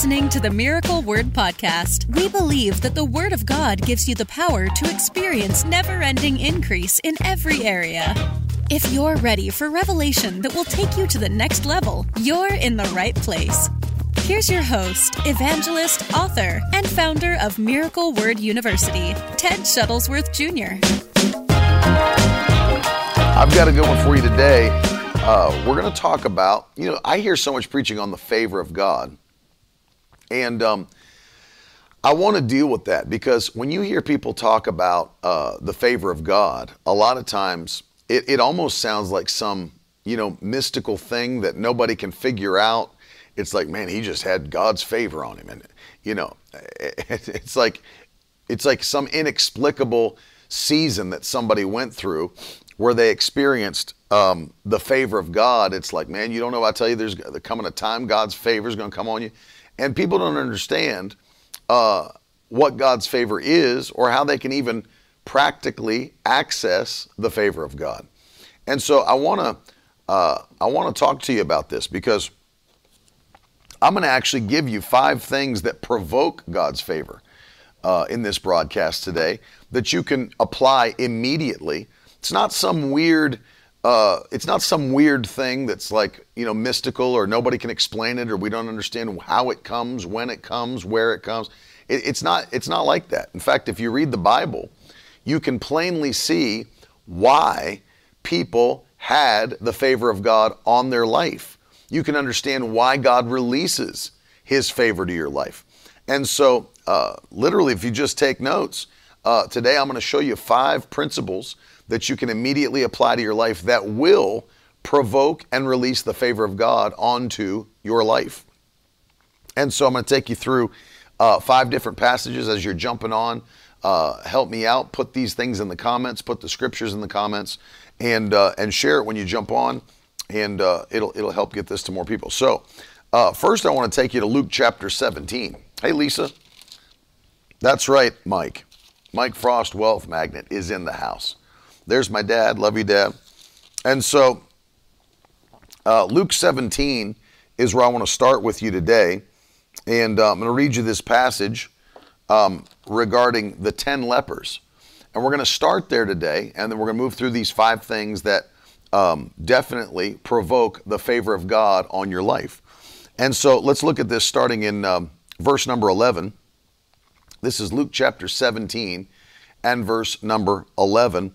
listening to the Miracle Word Podcast. We believe that the Word of God gives you the power to experience never ending increase in every area. If you're ready for revelation that will take you to the next level, you're in the right place. Here's your host, evangelist, author, and founder of Miracle Word University, Ted Shuttlesworth Jr. I've got a good one for you today. Uh, we're going to talk about, you know, I hear so much preaching on the favor of God. And um, I want to deal with that because when you hear people talk about uh, the favor of God, a lot of times it, it almost sounds like some, you know, mystical thing that nobody can figure out. It's like, man, he just had God's favor on him. And, you know, it, it's like, it's like some inexplicable season that somebody went through where they experienced um, the favor of God. It's like, man, you don't know. I tell you, there's coming a time God's favor is going to come on you. And people don't understand uh, what God's favor is or how they can even practically access the favor of God. And so I want to uh, I want to talk to you about this because I'm going to actually give you five things that provoke God's favor uh, in this broadcast today that you can apply immediately. It's not some weird uh, it's not some weird thing that's like you know mystical or nobody can explain it or we don't understand how it comes, when it comes, where it comes. It, it's not it's not like that. In fact, if you read the Bible, you can plainly see why people had the favor of God on their life. You can understand why God releases His favor to your life. And so, uh, literally, if you just take notes, uh, today I'm going to show you five principles that you can immediately apply to your life that will provoke and release the favor of God onto your life. And so I'm going to take you through uh, five different passages as you're jumping on. Uh, help me out. Put these things in the comments. Put the scriptures in the comments, and uh, and share it when you jump on, and uh, it'll it'll help get this to more people. So uh, first, I want to take you to Luke chapter 17. Hey, Lisa. That's right, Mike. Mike Frost, Wealth Magnet, is in the house. There's my dad. Love you, Dad. And so, uh, Luke 17 is where I want to start with you today. And uh, I'm going to read you this passage um, regarding the 10 lepers. And we're going to start there today, and then we're going to move through these five things that um, definitely provoke the favor of God on your life. And so let's look at this starting in um, verse number 11. This is Luke chapter 17 and verse number 11.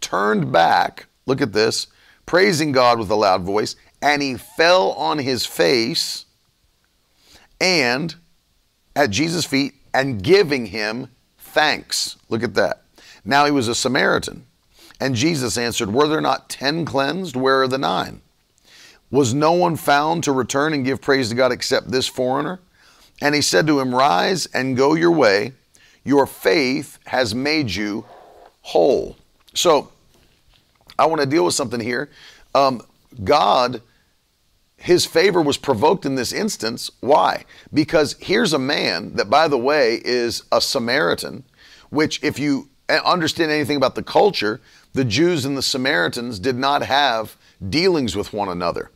turned back, look at this, praising God with a loud voice, and he fell on his face and at Jesus' feet and giving him thanks. Look at that. Now he was a Samaritan. And Jesus answered, Were there not ten cleansed? Where are the nine? Was no one found to return and give praise to God except this foreigner? And he said to him, Rise and go your way. Your faith has made you whole. So I want to deal with something here. Um, God, his favor was provoked in this instance. Why? Because here's a man that, by the way, is a Samaritan, which, if you understand anything about the culture, the Jews and the Samaritans did not have dealings with one another.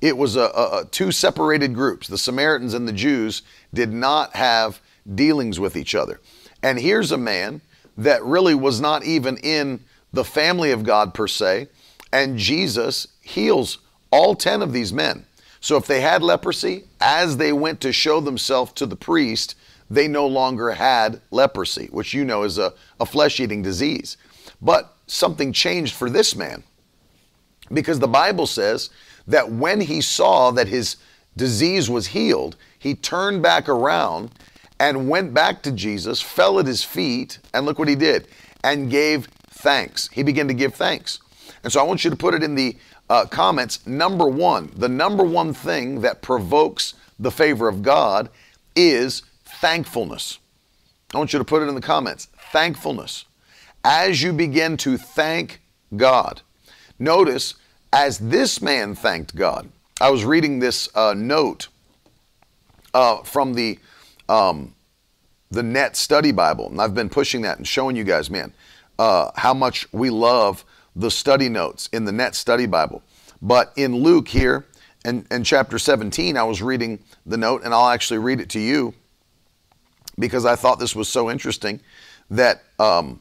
It was a, a, a two separated groups. The Samaritans and the Jews did not have dealings with each other. And here's a man that really was not even in the family of God per se, and Jesus heals all 10 of these men. So if they had leprosy, as they went to show themselves to the priest, they no longer had leprosy, which you know is a, a flesh eating disease. But something changed for this man because the Bible says that when he saw that his disease was healed, he turned back around and went back to Jesus, fell at his feet, and look what he did, and gave thanks. He began to give thanks. And so I want you to put it in the uh, comments. Number one, the number one thing that provokes the favor of God is thankfulness. I want you to put it in the comments. Thankfulness. As you begin to thank God, notice as this man thanked God. I was reading this uh, note uh, from the um, the Net Study Bible, and I've been pushing that and showing you guys, man, uh, how much we love the study notes in the Net Study Bible. But in Luke here, and, and chapter 17, I was reading the note, and I'll actually read it to you because I thought this was so interesting that um,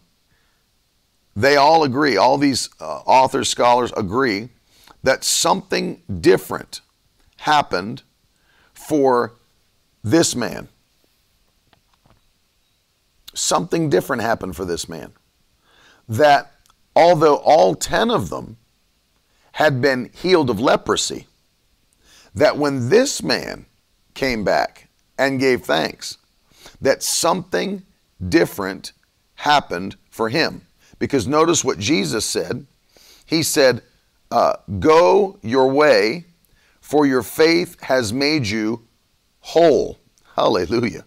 they all agree, all these uh, authors, scholars agree that something different happened for this man. Something different happened for this man. That although all 10 of them had been healed of leprosy, that when this man came back and gave thanks, that something different happened for him. Because notice what Jesus said. He said, uh, Go your way, for your faith has made you whole. Hallelujah.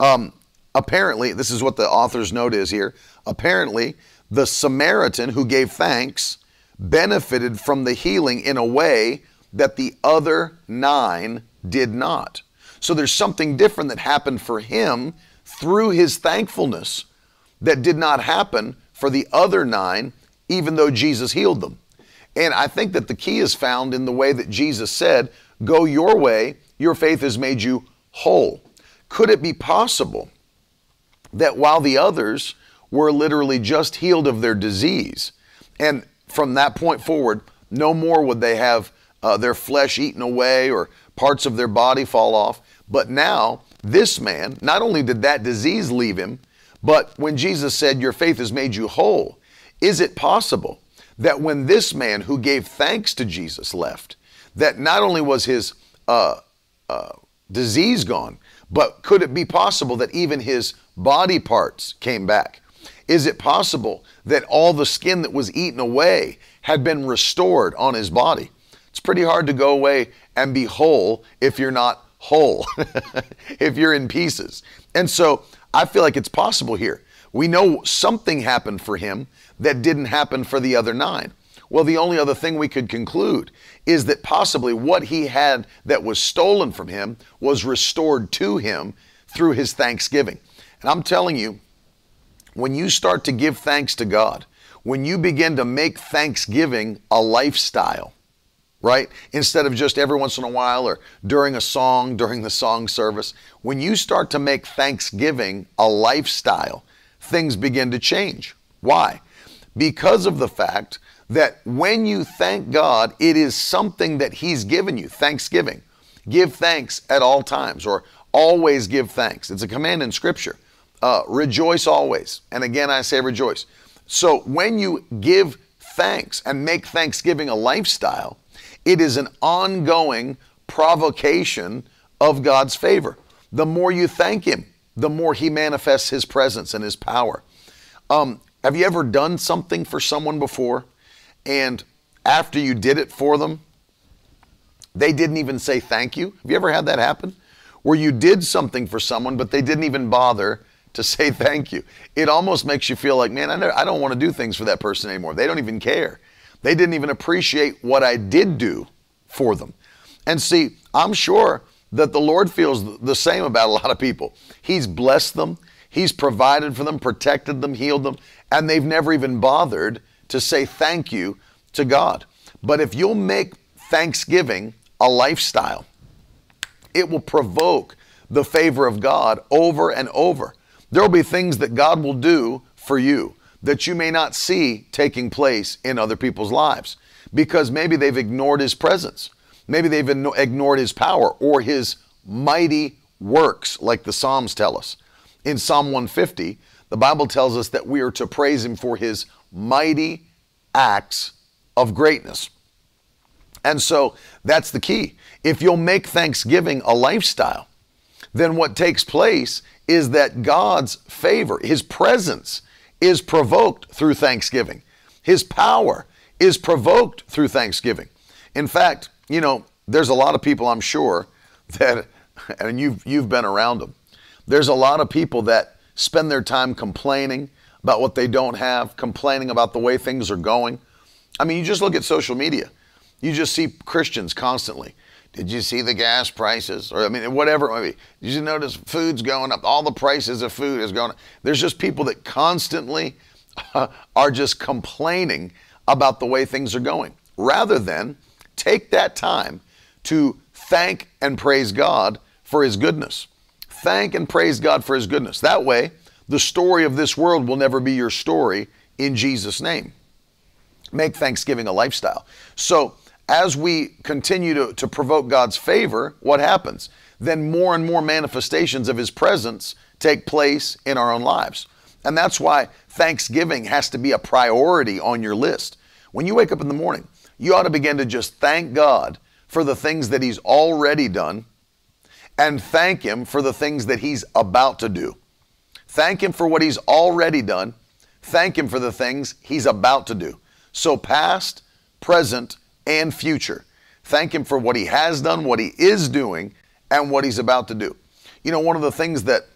Um, apparently, this is what the author's note is here. Apparently, the Samaritan who gave thanks benefited from the healing in a way that the other nine did not. So there's something different that happened for him through his thankfulness that did not happen for the other nine, even though Jesus healed them. And I think that the key is found in the way that Jesus said, Go your way, your faith has made you whole. Could it be possible that while the others were literally just healed of their disease, and from that point forward, no more would they have uh, their flesh eaten away or parts of their body fall off, but now this man, not only did that disease leave him, but when Jesus said, Your faith has made you whole, is it possible that when this man who gave thanks to Jesus left, that not only was his uh, uh, disease gone, but could it be possible that even his body parts came back? Is it possible that all the skin that was eaten away had been restored on his body? It's pretty hard to go away and be whole if you're not whole, if you're in pieces. And so I feel like it's possible here. We know something happened for him that didn't happen for the other nine. Well, the only other thing we could conclude is that possibly what he had that was stolen from him was restored to him through his thanksgiving. And I'm telling you, when you start to give thanks to God, when you begin to make thanksgiving a lifestyle, right? Instead of just every once in a while or during a song, during the song service, when you start to make thanksgiving a lifestyle, things begin to change. Why? Because of the fact that when you thank God, it is something that He's given you. Thanksgiving. Give thanks at all times, or always give thanks. It's a command in Scripture. Uh, rejoice always. And again, I say rejoice. So when you give thanks and make thanksgiving a lifestyle, it is an ongoing provocation of God's favor. The more you thank Him, the more He manifests His presence and His power. Um, have you ever done something for someone before and after you did it for them, they didn't even say thank you? Have you ever had that happen? Where you did something for someone, but they didn't even bother to say thank you. It almost makes you feel like, man, I don't want to do things for that person anymore. They don't even care. They didn't even appreciate what I did do for them. And see, I'm sure that the Lord feels the same about a lot of people. He's blessed them, He's provided for them, protected them, healed them, and they've never even bothered to say thank you to God. But if you'll make thanksgiving a lifestyle, it will provoke the favor of God over and over. There will be things that God will do for you that you may not see taking place in other people's lives because maybe they've ignored his presence. Maybe they've ignored his power or his mighty works, like the Psalms tell us. In Psalm 150, the Bible tells us that we are to praise him for his mighty acts of greatness. And so that's the key. If you'll make Thanksgiving a lifestyle, then what takes place is that God's favor, his presence, is provoked through thanksgiving. His power is provoked through thanksgiving. In fact, you know, there's a lot of people, I'm sure, that and you've, you've been around them. There's a lot of people that spend their time complaining about what they don't have, complaining about the way things are going. I mean, you just look at social media. You just see Christians constantly. Did you see the gas prices? Or I mean, whatever. I mean, did you notice food's going up? All the prices of food is going up. There's just people that constantly are just complaining about the way things are going, rather than take that time to thank and praise God for His goodness. Thank and praise God for His goodness. That way, the story of this world will never be your story in Jesus' name. Make Thanksgiving a lifestyle. So, as we continue to, to provoke God's favor, what happens? Then more and more manifestations of His presence take place in our own lives. And that's why Thanksgiving has to be a priority on your list. When you wake up in the morning, you ought to begin to just thank God for the things that He's already done and thank Him for the things that He's about to do. Thank Him for what He's already done. Thank Him for the things He's about to do. So, past, present, and future. Thank Him for what He has done, what He is doing, and what He's about to do. You know, one of the things that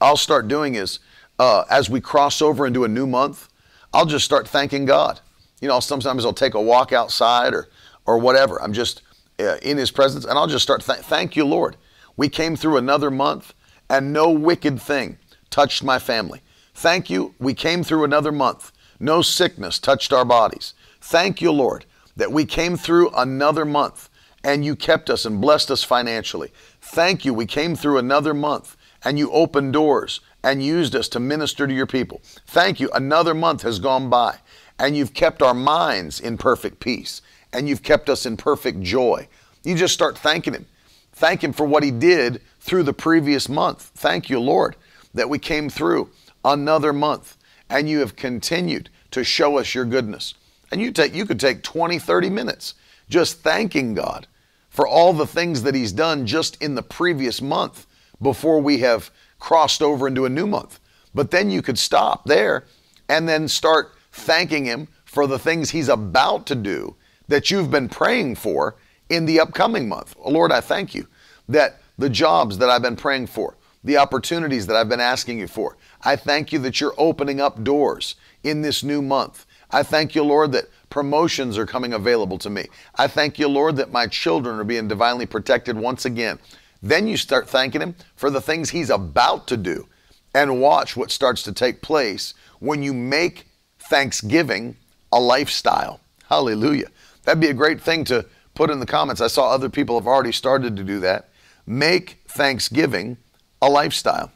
I'll start doing is uh, as we cross over into a new month, I'll just start thanking God. You know, sometimes I'll take a walk outside or, or whatever. I'm just uh, in His presence, and I'll just start, th- thank you, Lord. We came through another month, and no wicked thing touched my family. Thank you. We came through another month. No sickness touched our bodies. Thank you, Lord that we came through another month and you kept us and blessed us financially. Thank you. We came through another month and you opened doors and used us to minister to your people. Thank you. Another month has gone by and you've kept our minds in perfect peace and you've kept us in perfect joy. You just start thanking Him. Thank Him for what He did through the previous month. Thank you, Lord, that we came through another month and you have continued to show us your goodness. And you take you could take 20, 30 minutes just thanking God for all the things that he's done just in the previous month before we have crossed over into a new month. But then you could stop there and then start thanking him for the things he's about to do that you've been praying for in the upcoming month. Lord, I thank you that the jobs that I've been praying for, the opportunities that I've been asking you for, I thank you that you're opening up doors in this new month. I thank you, Lord, that promotions are coming available to me. I thank you, Lord, that my children are being divinely protected once again. Then you start thanking Him for the things He's about to do. And watch what starts to take place when you make Thanksgiving a lifestyle. Hallelujah. That'd be a great thing to put in the comments. I saw other people have already started to do that. Make Thanksgiving a lifestyle.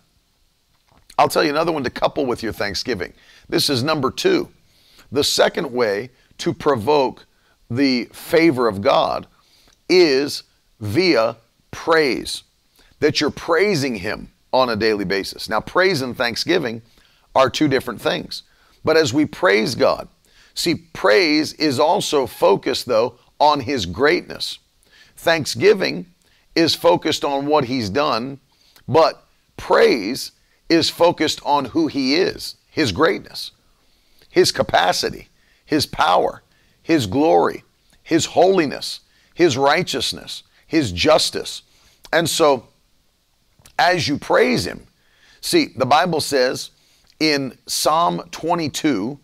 I'll tell you another one to couple with your Thanksgiving. This is number two. The second way to provoke the favor of God is via praise, that you're praising Him on a daily basis. Now, praise and thanksgiving are two different things. But as we praise God, see, praise is also focused, though, on His greatness. Thanksgiving is focused on what He's done, but praise is focused on who He is, His greatness. His capacity, His power, His glory, His holiness, His righteousness, His justice. And so, as you praise Him, see, the Bible says in Psalm 22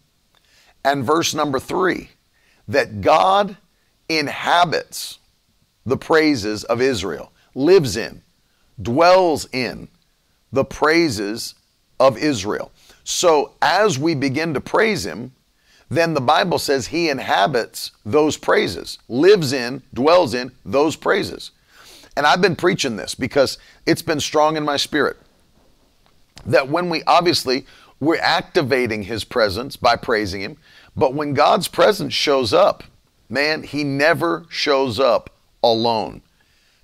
and verse number 3 that God inhabits the praises of Israel, lives in, dwells in the praises of Israel. So as we begin to praise Him, then the Bible says He inhabits those praises, lives in, dwells in those praises. And I've been preaching this because it's been strong in my spirit that when we obviously we're activating His presence by praising Him, but when God's presence shows up, man, He never shows up alone.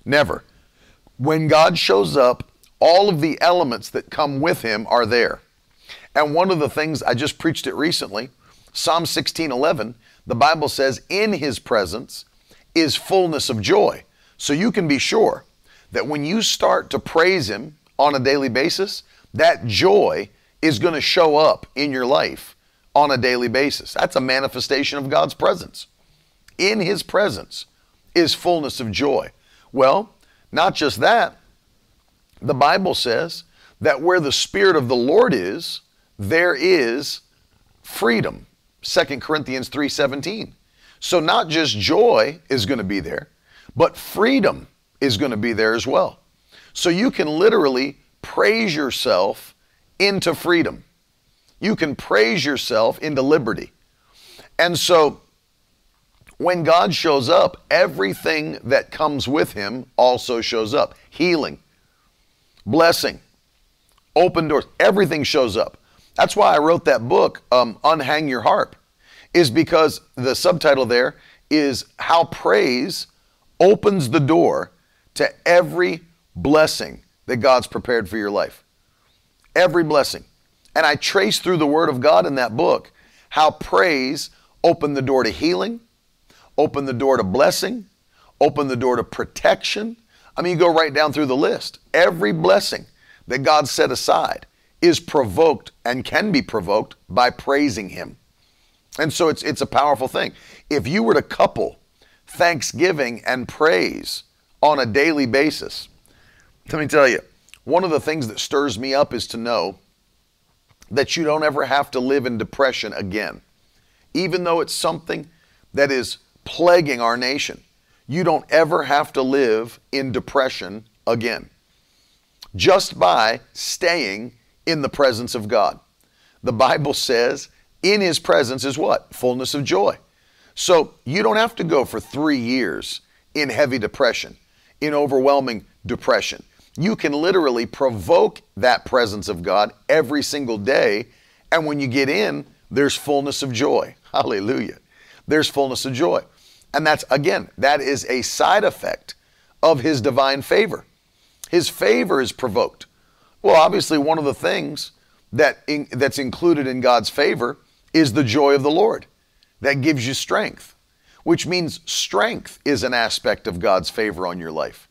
Never. When God shows up, all of the elements that come with Him are there. And one of the things I just preached it recently, Psalm 16:11, the Bible says in his presence is fullness of joy. So you can be sure that when you start to praise him on a daily basis, that joy is going to show up in your life on a daily basis. That's a manifestation of God's presence. In his presence is fullness of joy. Well, Not just that, the Bible says that where the Spirit of the Lord is, there is freedom. 2 Corinthians 3:17. So not just joy is going to be there, but freedom is going to be there as well. So you can literally praise yourself into freedom. You can praise yourself into liberty. And so when God shows up, everything that comes with him also shows up. Healing, blessing, open doors, everything shows up. That's why I wrote that book, um, Unhang Your Harp, is because the subtitle there is How Praise Opens the Door to Every Blessing that God's prepared for your life. Every blessing. And I trace through the Word of God in that book how praise opened the door to healing, opened the door to blessing, opened the door to protection. I mean, you go right down through the list. Every blessing that God set aside is provoked and can be provoked by praising Him. And so it's, it's a powerful thing. If you were to couple thanksgiving and praise on a daily basis, let me tell you, one of the things that stirs me up is to know that you don't ever have to live in depression again. Even though it's something that is plaguing our nation, you don't ever have to live in depression again. Just by staying in the presence of God. The Bible says, in His presence is what? Fullness of joy. So you don't have to go for three years in heavy depression, in overwhelming depression. You can literally provoke that presence of God every single day. And when you get in, there's fullness of joy. Hallelujah. There's fullness of joy. And that's, again, that is a side effect of His divine favor. His favor is provoked. Well, obviously, one of the things that in, that's included in God's favor is the joy of the Lord that gives you strength, which means strength is an aspect of God's favor on your life.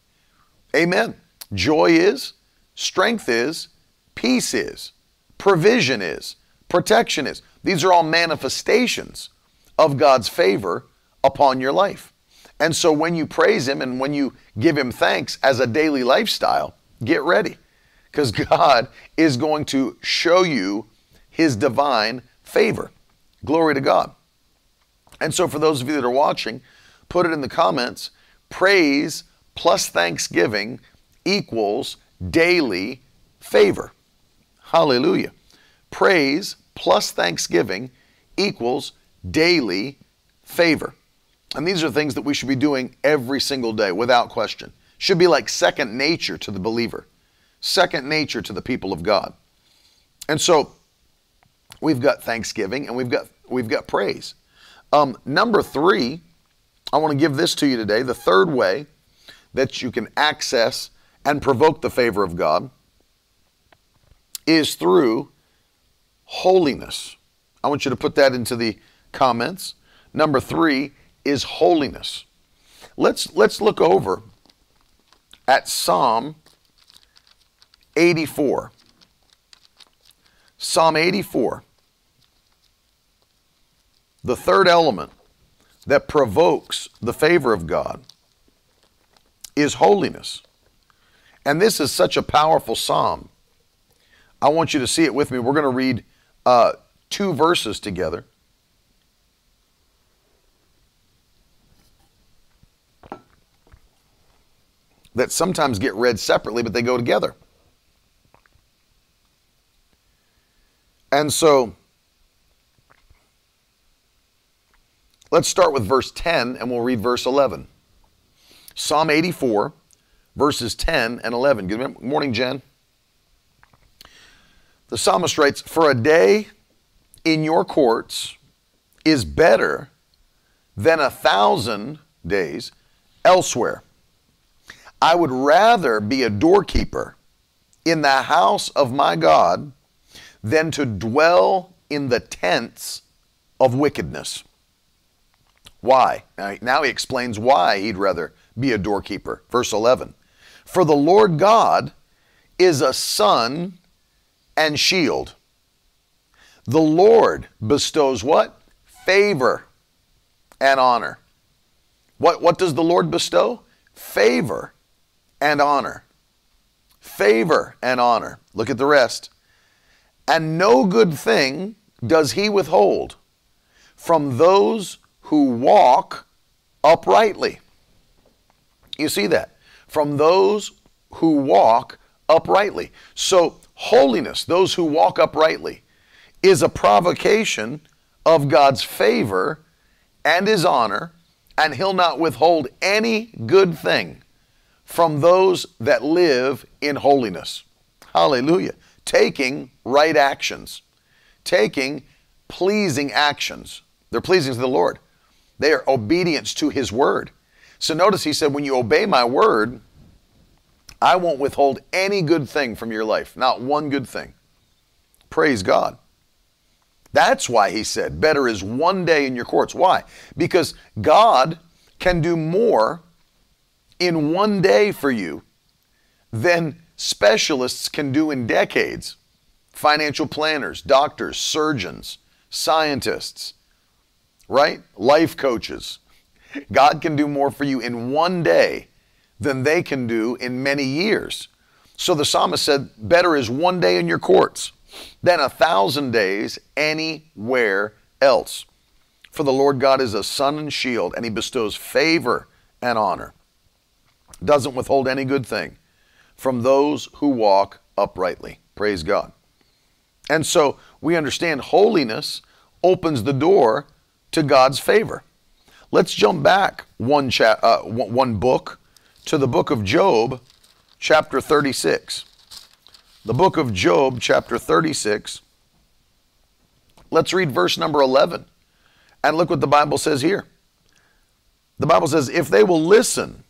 Amen. Joy is, strength is, peace is, provision is, protection is. These are all manifestations of God's favor upon your life. And so when you praise Him and when you give Him thanks as a daily lifestyle, get ready because God is going to show you His divine favor. Glory to God. And so, for those of you that are watching, put it in the comments. Praise plus thanksgiving equals daily favor. Hallelujah. Praise plus thanksgiving equals daily favor. And these are things that we should be doing every single day without question. Should be like second nature to the believer, second nature to the people of God. And so we've got thanksgiving and we've got we've got praise. Um, number three, I want to give this to you today. The third way that you can access and provoke the favor of God is through holiness. I want you to put that into the comments. Number three is holiness. Let's let's look over at Psalm 84. Psalm 84. The third element that provokes the favor of God is holiness. And this is such a powerful psalm. I want you to see it with me. We're going to read uh, two verses together. That sometimes get read separately, but they go together. And so, let's start with verse 10 and we'll read verse 11. Psalm 84 verses 10 and 11. Good morning, Jen. The psalmist writes, For a day in your courts is better than a thousand days elsewhere. I would rather be a doorkeeper in the house of my God than to dwell in the tents of wickedness. Why? Now he explains why he'd rather be a doorkeeper. Verse 11 for the Lord God is a sun and shield. The Lord bestows what? Favor and honor. What, what does the Lord bestow? Favor and honor. Favor and honor. Look at the rest. And no good thing does he withhold from those who walk uprightly. You see that? From those who walk uprightly. So, holiness, those who walk uprightly, is a provocation of God's favor and his honor, and he'll not withhold any good thing from those that live in holiness. Hallelujah. Taking right actions, taking pleasing actions. They're pleasing to the Lord. They are obedience to his word. So notice he said, when you obey my word, I won't withhold any good thing from your life, not one good thing. Praise God. That's why he said, better is one day in your courts. Why? Because God can do more in one day for you than specialists can do in decades. Financial planners, doctors, surgeons, scientists, right? Life coaches. God can do more for you in one day than they can do in many years. So the psalmist said, Better is one day in your courts than a thousand days anywhere else. For the Lord God is a sun and shield, and he bestows favor and honor. Doesn't withhold any good thing from those who walk uprightly. Praise God. And so we understand holiness opens the door to God's favor. Let's jump back one, cha- uh, one book to the book of Job, chapter 36. The book of Job, chapter 36. Let's read verse number 11. And look what the Bible says here. The Bible says, if they will listen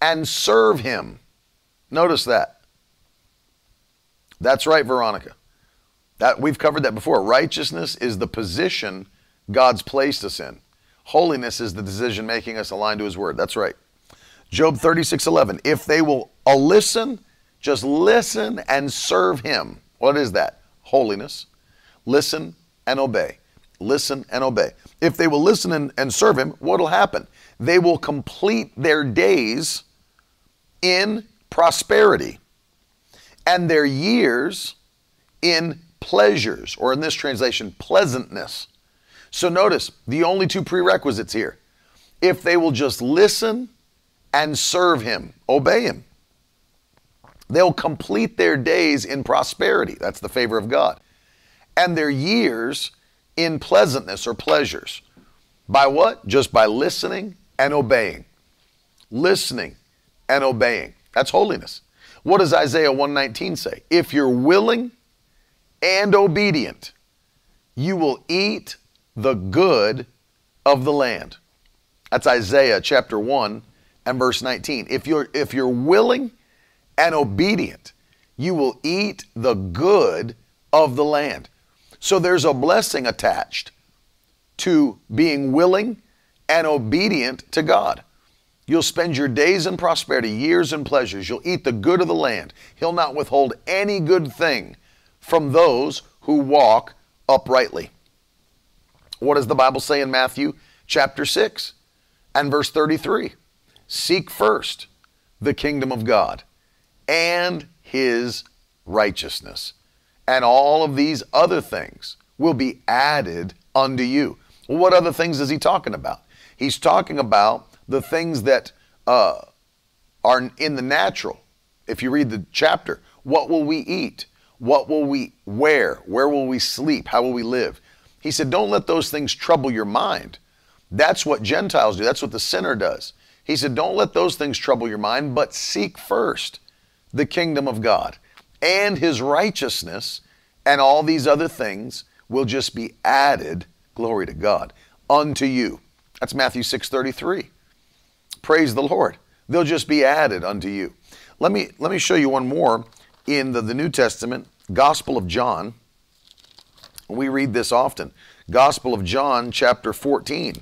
and serve him. Notice that. That's right, Veronica. That we've covered that before. Righteousness is the position God's placed us in. Holiness is the decision making us aligned to his word. That's right. Job 36 11. If they will uh, listen, just listen and serve him. What is that? Holiness. Listen and obey. Listen and obey. If they will listen and, and serve him, what will happen? They will complete their days in prosperity and their years in pleasures, or in this translation, pleasantness. So notice the only two prerequisites here. If they will just listen and serve Him, obey Him, they'll complete their days in prosperity. That's the favor of God. And their years in pleasantness or pleasures. By what? Just by listening and obeying. Listening and obeying. That's holiness. What does Isaiah 119 say? If you're willing and obedient, you will eat the good of the land. That's Isaiah chapter 1 and verse 19. If you're if you're willing and obedient, you will eat the good of the land. So there's a blessing attached to being willing and obedient to God. You'll spend your days in prosperity, years in pleasures. You'll eat the good of the land. He'll not withhold any good thing from those who walk uprightly. What does the Bible say in Matthew chapter 6 and verse 33? Seek first the kingdom of God and his righteousness, and all of these other things will be added unto you. what other things is he talking about? He's talking about the things that uh, are in the natural. If you read the chapter, what will we eat? What will we wear? Where will we sleep? How will we live? He said, Don't let those things trouble your mind. That's what Gentiles do. That's what the sinner does. He said, Don't let those things trouble your mind, but seek first the kingdom of God and his righteousness, and all these other things will just be added, glory to God, unto you. That's Matthew 6:33. Praise the Lord. They'll just be added unto you. Let me let me show you one more in the, the New Testament, Gospel of John. We read this often. Gospel of John, chapter 14.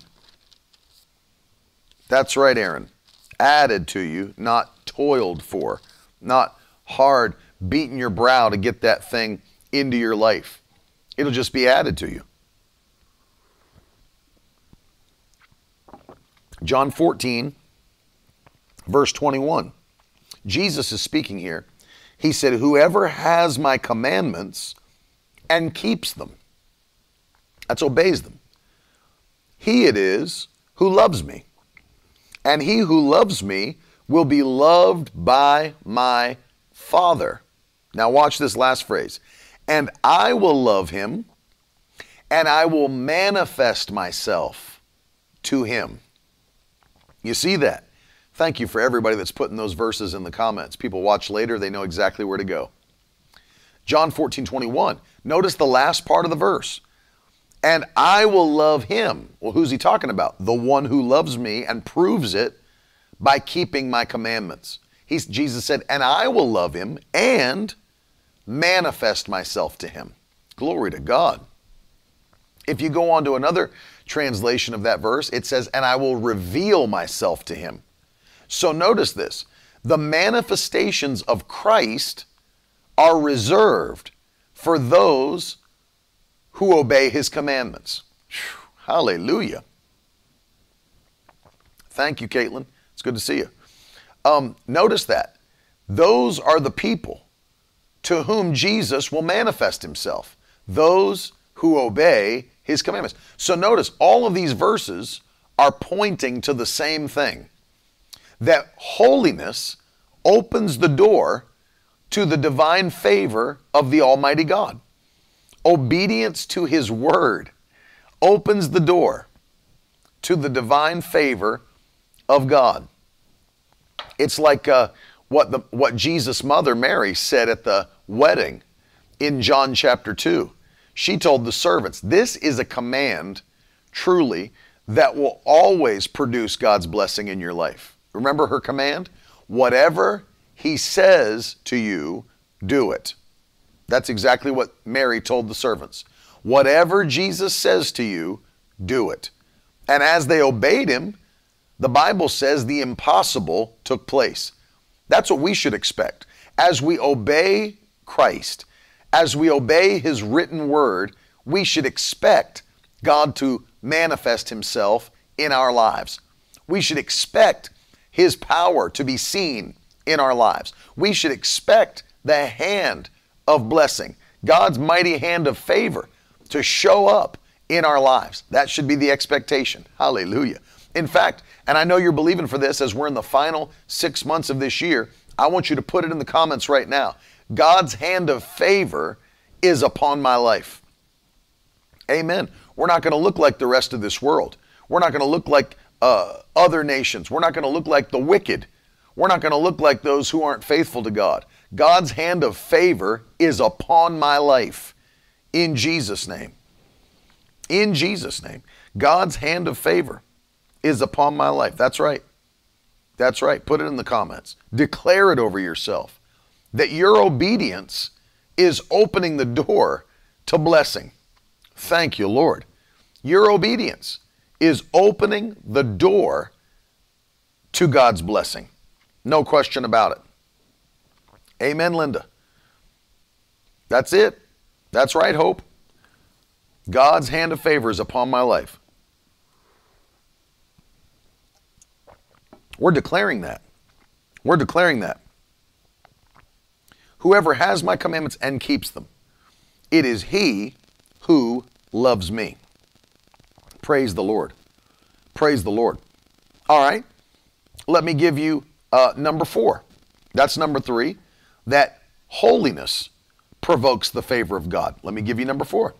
That's right, Aaron. Added to you, not toiled for, not hard beating your brow to get that thing into your life. It'll just be added to you. John 14, verse 21. Jesus is speaking here. He said, Whoever has my commandments and keeps them, that's obeys them, he it is who loves me. And he who loves me will be loved by my Father. Now, watch this last phrase. And I will love him, and I will manifest myself to him. You see that? Thank you for everybody that's putting those verses in the comments. People watch later, they know exactly where to go. John 14, 21. Notice the last part of the verse. And I will love him. Well, who's he talking about? The one who loves me and proves it by keeping my commandments. He's, Jesus said, and I will love him and manifest myself to him. Glory to God. If you go on to another translation of that verse, it says, and I will reveal myself to him. So notice this the manifestations of Christ are reserved for those who obey his commandments. Hallelujah. Thank you, Caitlin. It's good to see you. Um, notice that. Those are the people to whom Jesus will manifest himself. Those who obey his commandments. So notice all of these verses are pointing to the same thing that holiness opens the door to the divine favor of the Almighty God. Obedience to His Word opens the door to the divine favor of God. It's like uh, what, the, what Jesus' mother Mary said at the wedding in John chapter 2. She told the servants, This is a command, truly, that will always produce God's blessing in your life. Remember her command? Whatever He says to you, do it. That's exactly what Mary told the servants. Whatever Jesus says to you, do it. And as they obeyed him, the Bible says the impossible took place. That's what we should expect. As we obey Christ, as we obey his written word, we should expect God to manifest himself in our lives. We should expect his power to be seen in our lives. We should expect the hand of blessing, God's mighty hand of favor to show up in our lives. That should be the expectation. Hallelujah. In fact, and I know you're believing for this as we're in the final six months of this year, I want you to put it in the comments right now. God's hand of favor is upon my life. Amen. We're not going to look like the rest of this world. We're not going to look like uh, other nations. We're not going to look like the wicked. We're not going to look like those who aren't faithful to God. God's hand of favor is upon my life in Jesus' name. In Jesus' name. God's hand of favor is upon my life. That's right. That's right. Put it in the comments. Declare it over yourself that your obedience is opening the door to blessing. Thank you, Lord. Your obedience is opening the door to God's blessing. No question about it. Amen, Linda. That's it. That's right, Hope. God's hand of favor is upon my life. We're declaring that. We're declaring that. Whoever has my commandments and keeps them, it is he who loves me. Praise the Lord. Praise the Lord. All right. Let me give you uh, number four. That's number three. That holiness provokes the favor of God. Let me give you number four.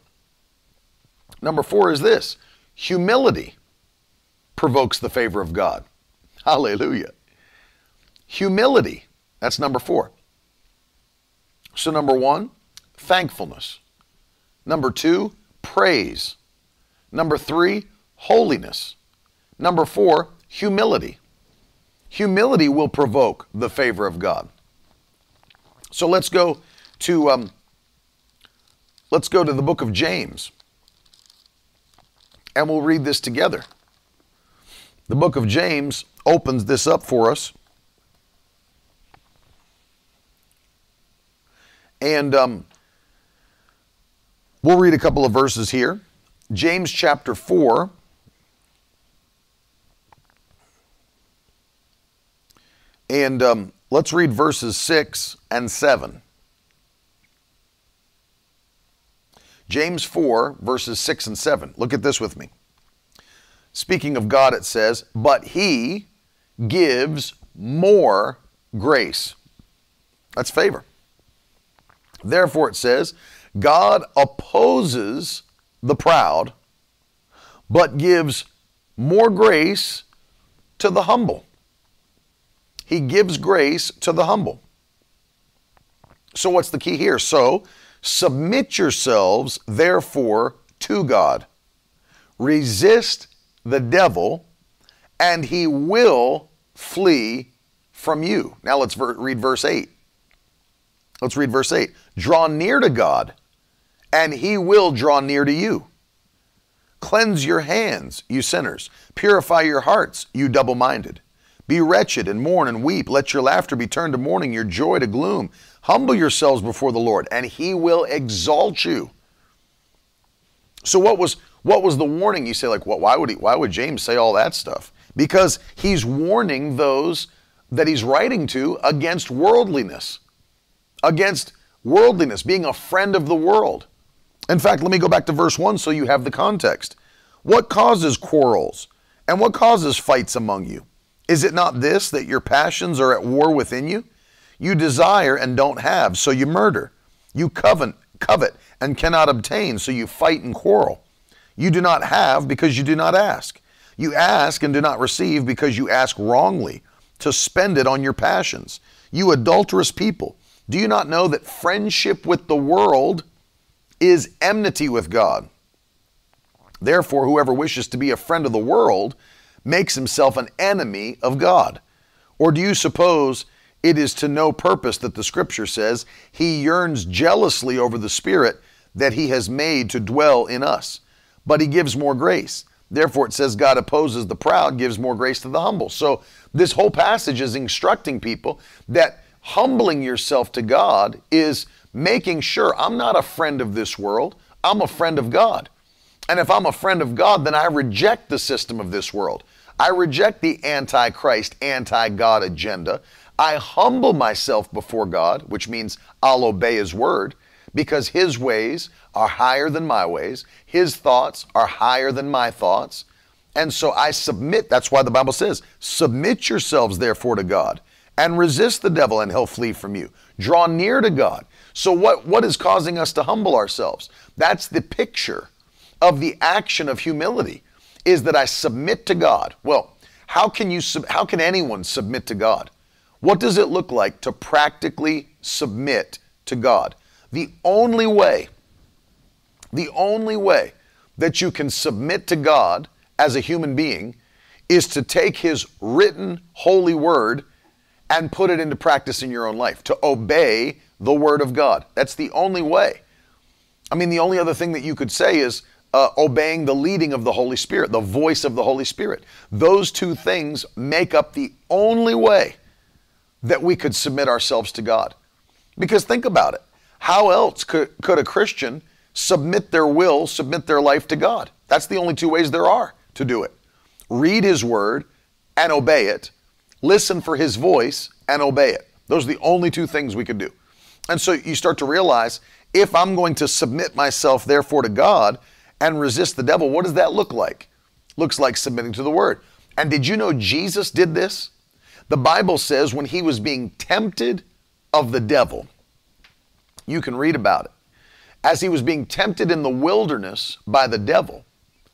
Number four is this humility provokes the favor of God. Hallelujah. Humility. That's number four. So, number one, thankfulness. Number two, praise. Number three, holiness. Number four, humility. Humility will provoke the favor of God. So let's go to um, let's go to the book of James, and we'll read this together. The book of James opens this up for us. And um, we'll read a couple of verses here. James chapter 4. And um, let's read verses 6 and 7. James 4, verses 6 and 7. Look at this with me. Speaking of God, it says, But he gives more grace. That's favor. Therefore, it says, God opposes the proud, but gives more grace to the humble. He gives grace to the humble. So, what's the key here? So, submit yourselves, therefore, to God. Resist the devil, and he will flee from you. Now, let's ver- read verse 8. Let's read verse 8. Draw near to God, and he will draw near to you. Cleanse your hands, you sinners. Purify your hearts, you double minded. Be wretched and mourn and weep. Let your laughter be turned to mourning, your joy to gloom. Humble yourselves before the Lord, and he will exalt you. So what was what was the warning? You say like, what, why would he why would James say all that stuff? Because he's warning those that he's writing to against worldliness. Against worldliness, being a friend of the world. In fact, let me go back to verse 1 so you have the context. What causes quarrels and what causes fights among you? Is it not this that your passions are at war within you? You desire and don't have, so you murder. You covet, covet and cannot obtain, so you fight and quarrel. You do not have because you do not ask. You ask and do not receive because you ask wrongly to spend it on your passions. You adulterous people, do you not know that friendship with the world is enmity with God? Therefore, whoever wishes to be a friend of the world makes himself an enemy of God. Or do you suppose it is to no purpose that the scripture says he yearns jealously over the Spirit that he has made to dwell in us? But he gives more grace. Therefore, it says God opposes the proud, gives more grace to the humble. So, this whole passage is instructing people that humbling yourself to God is making sure I'm not a friend of this world, I'm a friend of God. And if I'm a friend of God, then I reject the system of this world. I reject the anti-Christ, anti-God agenda. I humble myself before God, which means I'll obey His word, because His ways are higher than my ways. His thoughts are higher than my thoughts. And so I submit. That's why the Bible says, Submit yourselves therefore to God and resist the devil, and he'll flee from you. Draw near to God. So, what, what is causing us to humble ourselves? That's the picture of the action of humility is that I submit to God. Well, how can you how can anyone submit to God? What does it look like to practically submit to God? The only way the only way that you can submit to God as a human being is to take his written holy word and put it into practice in your own life, to obey the word of God. That's the only way. I mean, the only other thing that you could say is uh, obeying the leading of the Holy Spirit, the voice of the Holy Spirit. Those two things make up the only way that we could submit ourselves to God. Because think about it. How else could, could a Christian submit their will, submit their life to God? That's the only two ways there are to do it. Read His Word and obey it, listen for His voice and obey it. Those are the only two things we could do. And so you start to realize if I'm going to submit myself, therefore, to God, and resist the devil, what does that look like? Looks like submitting to the word. And did you know Jesus did this? The Bible says when he was being tempted of the devil, you can read about it. As he was being tempted in the wilderness by the devil,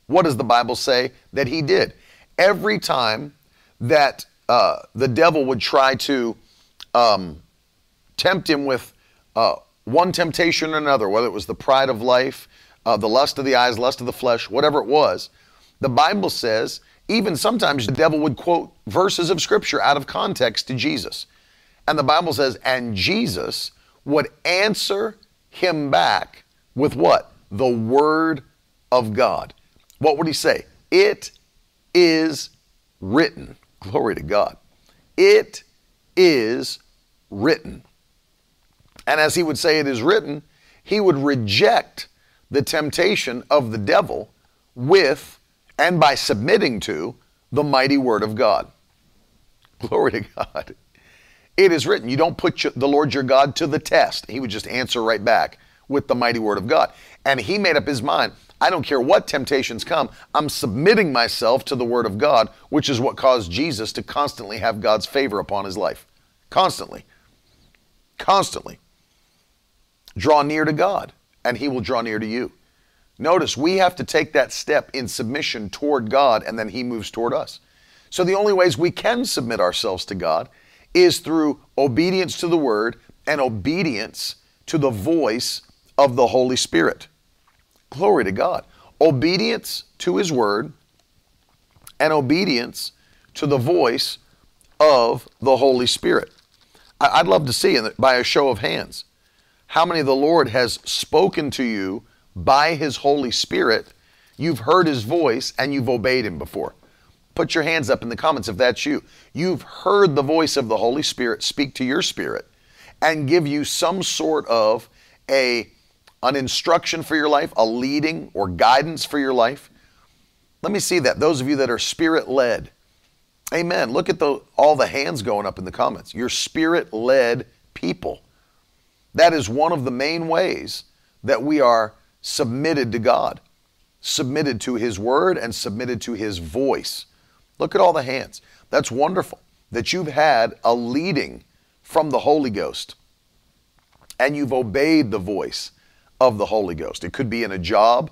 what does the Bible say that he did? Every time that uh, the devil would try to um, tempt him with uh, one temptation or another, whether it was the pride of life, uh, the lust of the eyes, lust of the flesh, whatever it was, the Bible says even sometimes the devil would quote verses of scripture out of context to Jesus. And the Bible says, and Jesus would answer him back with what? The Word of God. What would he say? It is written. Glory to God. It is written. And as he would say, it is written, he would reject the temptation of the devil with and by submitting to the mighty word of God. Glory to God. It is written, you don't put the Lord your God to the test. He would just answer right back with the mighty word of God. And he made up his mind I don't care what temptations come, I'm submitting myself to the word of God, which is what caused Jesus to constantly have God's favor upon his life. Constantly. Constantly. Draw near to God, and he will draw near to you. Notice we have to take that step in submission toward God, and then he moves toward us. So the only ways we can submit ourselves to God is through obedience to the word and obedience to the voice of the Holy Spirit. Glory to God. Obedience to His Word and obedience to the voice of the Holy Spirit. I'd love to see, by a show of hands, how many the Lord has spoken to you by His Holy Spirit. You've heard His voice and you've obeyed Him before. Put your hands up in the comments if that's you. You've heard the voice of the Holy Spirit speak to your spirit and give you some sort of a an instruction for your life, a leading or guidance for your life? Let me see that. Those of you that are spirit led. Amen. Look at the, all the hands going up in the comments. You're spirit led people. That is one of the main ways that we are submitted to God, submitted to His Word, and submitted to His voice. Look at all the hands. That's wonderful that you've had a leading from the Holy Ghost and you've obeyed the voice of the Holy Ghost. It could be in a job,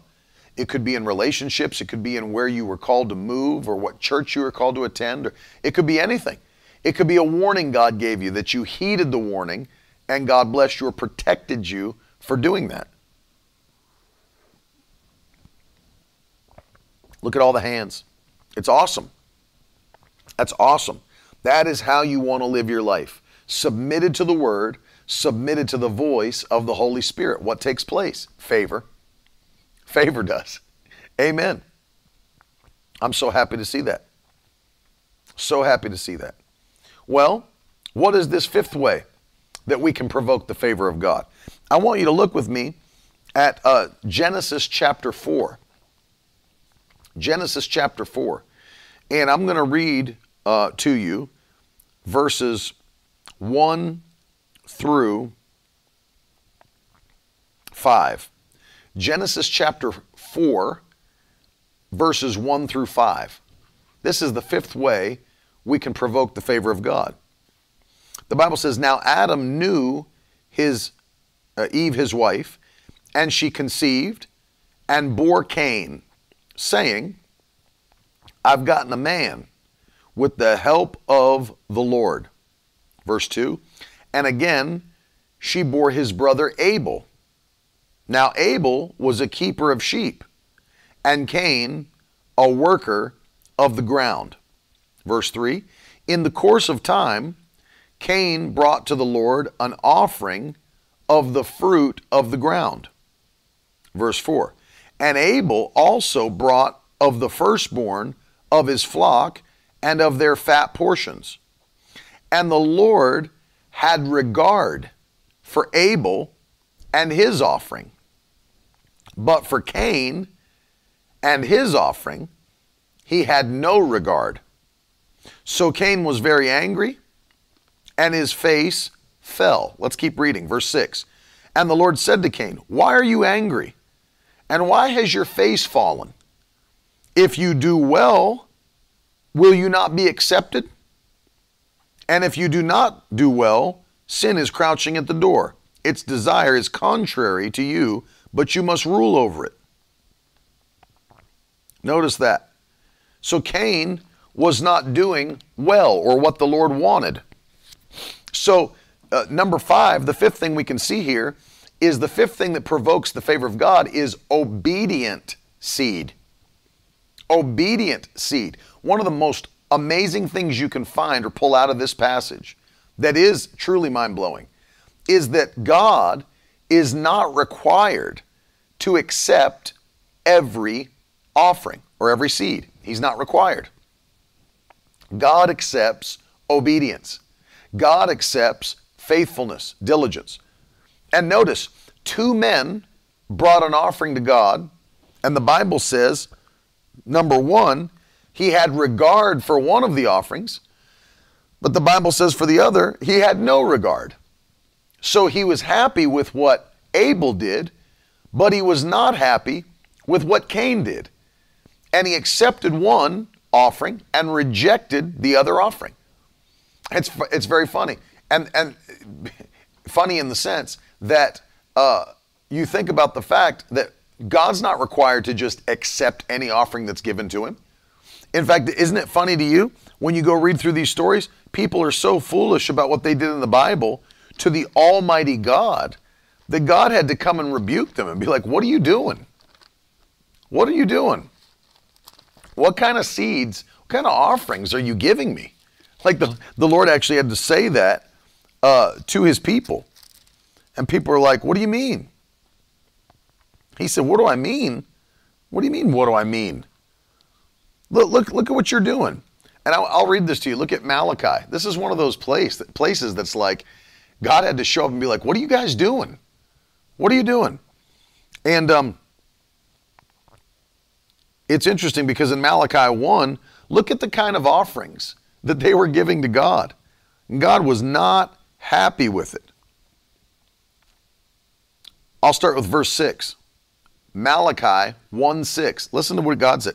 it could be in relationships, it could be in where you were called to move or what church you were called to attend, or it could be anything. It could be a warning God gave you that you heeded the warning and God blessed you or protected you for doing that. Look at all the hands. It's awesome. That's awesome. That is how you want to live your life. Submitted to the Word, submitted to the voice of the Holy Spirit. What takes place? Favor. Favor does. Amen. I'm so happy to see that. So happy to see that. Well, what is this fifth way that we can provoke the favor of God? I want you to look with me at uh, Genesis chapter 4. Genesis chapter 4. And I'm going to read uh, to you verses 1 through 5. Genesis chapter 4, verses 1 through 5. This is the fifth way we can provoke the favor of God. The Bible says, Now Adam knew his uh, Eve, his wife, and she conceived and bore Cain, saying, I've gotten a man with the help of the Lord. Verse 2 and again, she bore his brother Abel. Now, Abel was a keeper of sheep, and Cain a worker of the ground. Verse 3 In the course of time, Cain brought to the Lord an offering of the fruit of the ground. Verse 4 And Abel also brought of the firstborn of his flock and of their fat portions. And the Lord had regard for Abel and his offering. But for Cain and his offering, he had no regard. So Cain was very angry, and his face fell. Let's keep reading. Verse 6. And the Lord said to Cain, Why are you angry? And why has your face fallen? If you do well, will you not be accepted? And if you do not do well, sin is crouching at the door. Its desire is contrary to you, but you must rule over it. Notice that. So Cain was not doing well or what the Lord wanted. So, uh, number five, the fifth thing we can see here is the fifth thing that provokes the favor of God is obedient seed. Obedient seed. One of the most amazing things you can find or pull out of this passage that is truly mind blowing is that God is not required to accept every offering or every seed. He's not required. God accepts obedience. God accepts faithfulness, diligence. And notice, two men brought an offering to God, and the Bible says, number one, he had regard for one of the offerings. But the Bible says for the other, he had no regard. So he was happy with what Abel did, but he was not happy with what Cain did. And he accepted one offering and rejected the other offering. It's, it's very funny. And, and funny in the sense that uh, you think about the fact that God's not required to just accept any offering that's given to him. In fact, isn't it funny to you when you go read through these stories? People are so foolish about what they did in the Bible to the Almighty God that God had to come and rebuke them and be like, What are you doing? What are you doing? What kind of seeds, what kind of offerings are you giving me? Like the, the Lord actually had to say that uh, to his people. And people are like, What do you mean? He said, What do I mean? What do you mean, what do I mean? Look, look, look at what you're doing. And I'll, I'll read this to you. Look at Malachi. This is one of those place, places that's like, God had to show up and be like, What are you guys doing? What are you doing? And um, it's interesting because in Malachi 1, look at the kind of offerings that they were giving to God. And God was not happy with it. I'll start with verse 6. Malachi 1 6. Listen to what God said.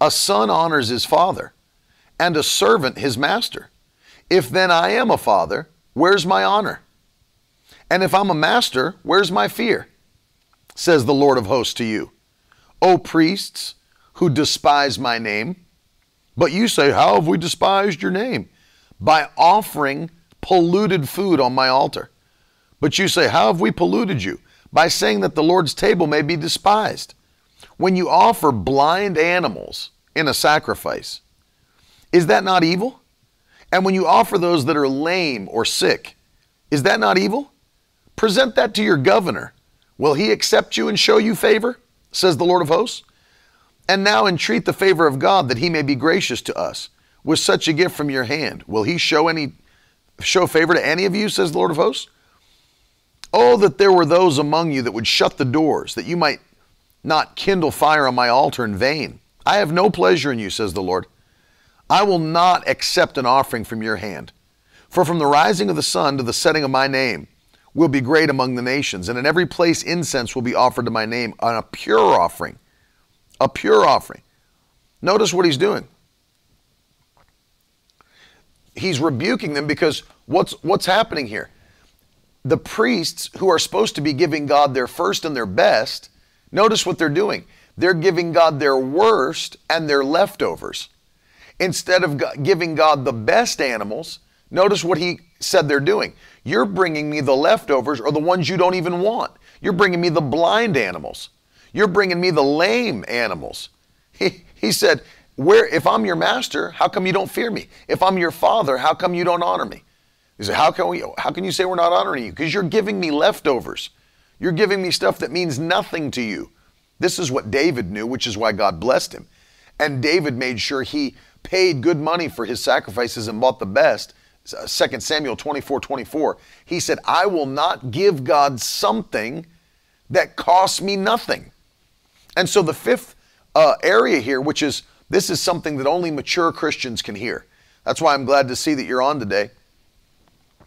A son honors his father, and a servant his master. If then I am a father, where's my honor? And if I'm a master, where's my fear? Says the Lord of hosts to you. O priests who despise my name. But you say, How have we despised your name? By offering polluted food on my altar. But you say, How have we polluted you? By saying that the Lord's table may be despised. When you offer blind animals in a sacrifice, is that not evil? And when you offer those that are lame or sick, is that not evil? Present that to your governor. Will he accept you and show you favor? Says the Lord of hosts. And now entreat the favor of God that he may be gracious to us with such a gift from your hand. Will he show any show favor to any of you, says the Lord of hosts? Oh, that there were those among you that would shut the doors, that you might not kindle fire on my altar in vain. I have no pleasure in you, says the Lord. I will not accept an offering from your hand. For from the rising of the sun to the setting of my name will be great among the nations, and in every place incense will be offered to my name on a pure offering. A pure offering. Notice what he's doing. He's rebuking them because what's what's happening here? The priests who are supposed to be giving God their first and their best Notice what they're doing. They're giving God their worst and their leftovers. Instead of giving God the best animals, notice what he said they're doing. You're bringing me the leftovers or the ones you don't even want. You're bringing me the blind animals. You're bringing me the lame animals. He, he said, where, if I'm your master, how come you don't fear me? If I'm your father, how come you don't honor me? He said, how can, we, how can you say we're not honoring you? Because you're giving me leftovers. You're giving me stuff that means nothing to you. This is what David knew, which is why God blessed him. And David made sure he paid good money for his sacrifices and bought the best. 2 uh, Samuel 24 24. He said, I will not give God something that costs me nothing. And so the fifth uh, area here, which is this is something that only mature Christians can hear. That's why I'm glad to see that you're on today.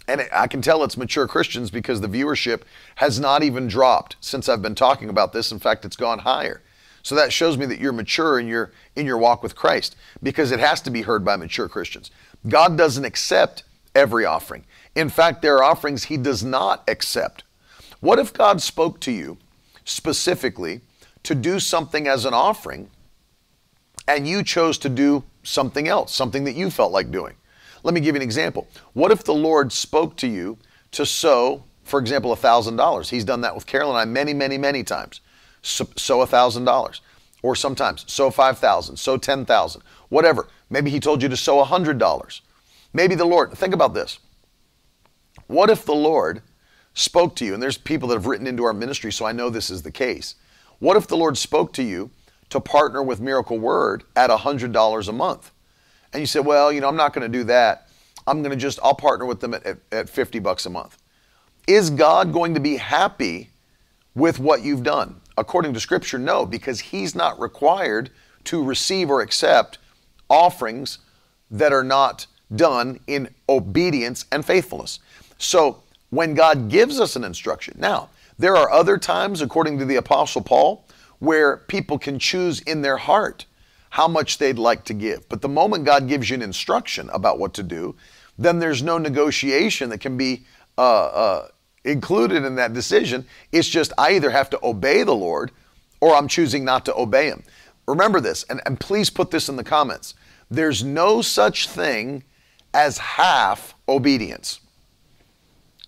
And I can tell it's mature Christians because the viewership has not even dropped since I've been talking about this. In fact, it's gone higher. So that shows me that you're mature in your in your walk with Christ because it has to be heard by mature Christians. God doesn't accept every offering. In fact, there are offerings he does not accept. What if God spoke to you specifically to do something as an offering and you chose to do something else, something that you felt like doing? Let me give you an example. What if the Lord spoke to you to sow, for example, $1,000? He's done that with Carol and I many, many, many times. So, sow $1,000. Or sometimes sow 5,000, sow 10,000, whatever. Maybe he told you to sow $100. Maybe the Lord, think about this. What if the Lord spoke to you, and there's people that have written into our ministry, so I know this is the case. What if the Lord spoke to you to partner with Miracle Word at $100 a month? and you said, well, you know, I'm not going to do that. I'm going to just, I'll partner with them at, at, at 50 bucks a month. Is God going to be happy with what you've done? According to Scripture, no, because He's not required to receive or accept offerings that are not done in obedience and faithfulness. So when God gives us an instruction, now, there are other times, according to the Apostle Paul, where people can choose in their heart how much they'd like to give. But the moment God gives you an instruction about what to do, then there's no negotiation that can be uh, uh, included in that decision. It's just I either have to obey the Lord or I'm choosing not to obey Him. Remember this, and, and please put this in the comments. There's no such thing as half obedience.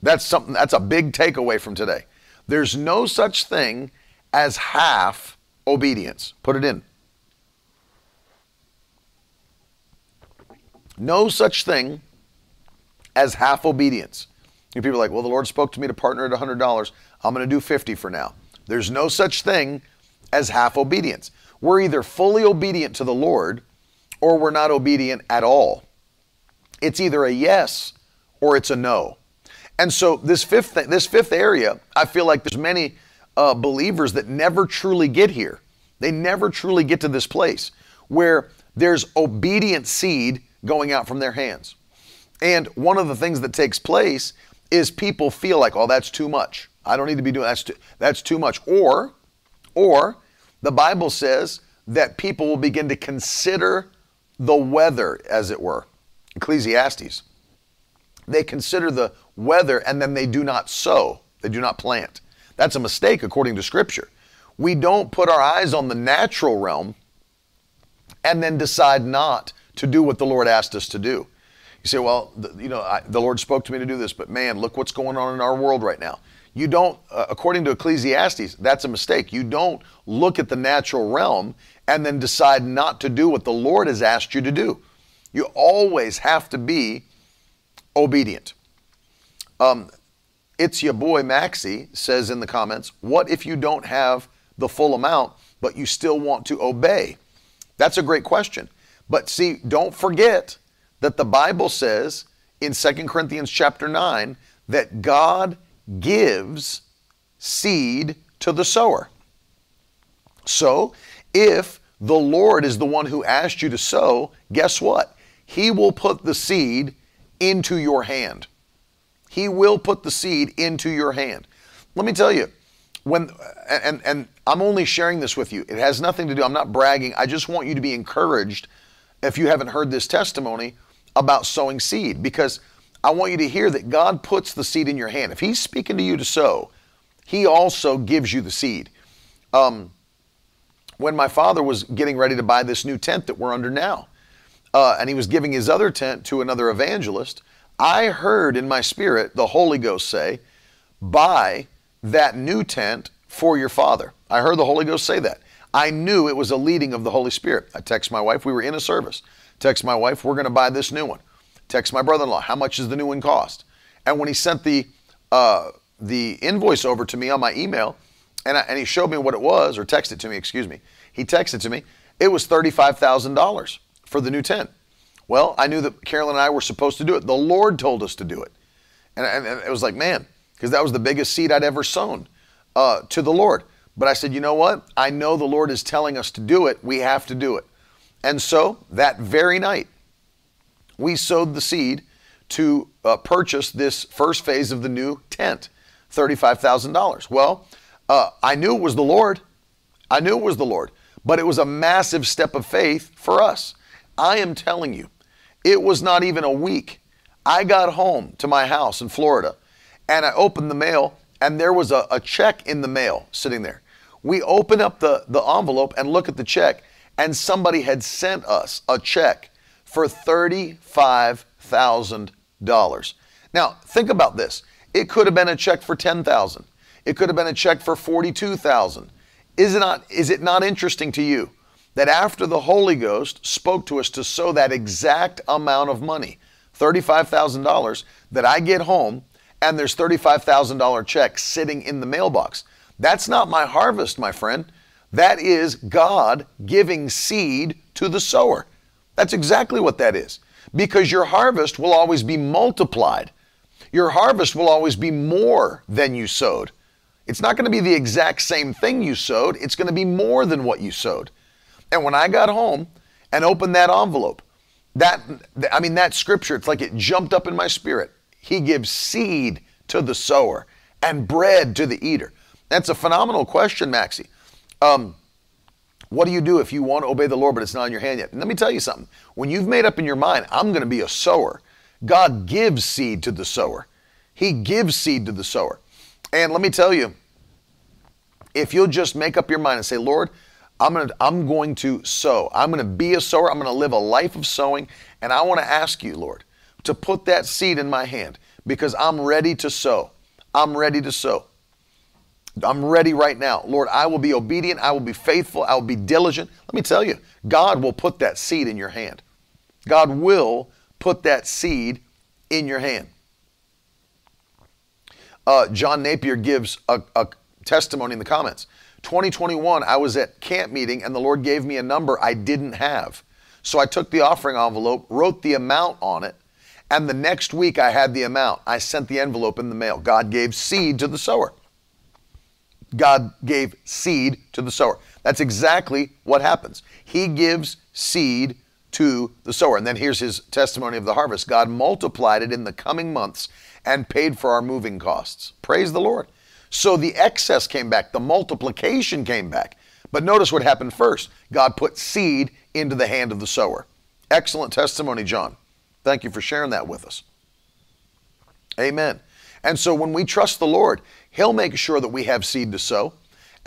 That's something that's a big takeaway from today. There's no such thing as half obedience. Put it in. No such thing as half obedience. You people are like, well, the Lord spoke to me to partner at $100. I'm going to do 50 for now. There's no such thing as half obedience. We're either fully obedient to the Lord or we're not obedient at all. It's either a yes or it's a no. And so this fifth this fifth area, I feel like there's many uh, believers that never truly get here. They never truly get to this place where there's obedient seed going out from their hands. And one of the things that takes place is people feel like, oh, that's too much. I don't need to be doing that's too, that's too much. Or, or the Bible says that people will begin to consider the weather, as it were. Ecclesiastes. They consider the weather and then they do not sow, they do not plant. That's a mistake according to Scripture. We don't put our eyes on the natural realm and then decide not to do what the Lord asked us to do. You say, well, the, you know, I, the Lord spoke to me to do this, but man, look what's going on in our world right now. You don't, uh, according to Ecclesiastes, that's a mistake. You don't look at the natural realm and then decide not to do what the Lord has asked you to do. You always have to be obedient. Um, it's your boy Maxie says in the comments, what if you don't have the full amount, but you still want to obey? That's a great question. But see, don't forget that the Bible says in 2 Corinthians chapter 9 that God gives seed to the sower. So, if the Lord is the one who asked you to sow, guess what? He will put the seed into your hand. He will put the seed into your hand. Let me tell you, when and and I'm only sharing this with you. It has nothing to do. I'm not bragging. I just want you to be encouraged if you haven't heard this testimony about sowing seed because I want you to hear that God puts the seed in your hand. If He's speaking to you to sow, He also gives you the seed. Um, when my father was getting ready to buy this new tent that we're under now, uh, and he was giving his other tent to another evangelist, I heard in my spirit the Holy Ghost say, Buy that new tent for your father. I heard the Holy Ghost say that. I knew it was a leading of the Holy Spirit. I text my wife, we were in a service. Text my wife, we're going to buy this new one. Text my brother-in-law, how much does the new one cost? And when he sent the uh, the invoice over to me on my email, and, I, and he showed me what it was, or texted to me, excuse me. He texted to me. It was thirty-five thousand dollars for the new tent. Well, I knew that Carolyn and I were supposed to do it. The Lord told us to do it, and, and, and it was like, man, because that was the biggest seed I'd ever sown uh, to the Lord. But I said, you know what? I know the Lord is telling us to do it. We have to do it. And so that very night, we sowed the seed to uh, purchase this first phase of the new tent, $35,000. Well, uh, I knew it was the Lord. I knew it was the Lord, but it was a massive step of faith for us. I am telling you, it was not even a week. I got home to my house in Florida and I opened the mail and there was a, a check in the mail sitting there. We open up the, the envelope and look at the check, and somebody had sent us a check for $35,000. Now, think about this. It could have been a check for 10,000. It could have been a check for 42,000. Is it not is it not interesting to you that after the Holy Ghost spoke to us to sow that exact amount of money, $35,000, that I get home and there's $35,000 check sitting in the mailbox. That's not my harvest, my friend. That is God giving seed to the sower. That's exactly what that is. Because your harvest will always be multiplied. Your harvest will always be more than you sowed. It's not going to be the exact same thing you sowed, it's going to be more than what you sowed. And when I got home and opened that envelope, That, I mean, that scripture, it's like it jumped up in my spirit. He gives seed to the sower and bread to the eater. That's a phenomenal question, Maxie. Um, what do you do if you want to obey the Lord, but it's not in your hand yet? And let me tell you something. When you've made up in your mind, I'm going to be a sower, God gives seed to the sower. He gives seed to the sower. And let me tell you, if you'll just make up your mind and say, Lord, I'm going to, I'm going to sow. I'm going to be a sower. I'm going to live a life of sowing. And I want to ask you, Lord, to put that seed in my hand because I'm ready to sow. I'm ready to sow. I'm ready right now. Lord, I will be obedient. I will be faithful. I will be diligent. Let me tell you, God will put that seed in your hand. God will put that seed in your hand. Uh, John Napier gives a, a testimony in the comments. 2021, I was at camp meeting and the Lord gave me a number I didn't have. So I took the offering envelope, wrote the amount on it, and the next week I had the amount. I sent the envelope in the mail. God gave seed to the sower. God gave seed to the sower. That's exactly what happens. He gives seed to the sower. And then here's his testimony of the harvest God multiplied it in the coming months and paid for our moving costs. Praise the Lord. So the excess came back, the multiplication came back. But notice what happened first God put seed into the hand of the sower. Excellent testimony, John. Thank you for sharing that with us. Amen. And so when we trust the Lord, He'll make sure that we have seed to sow,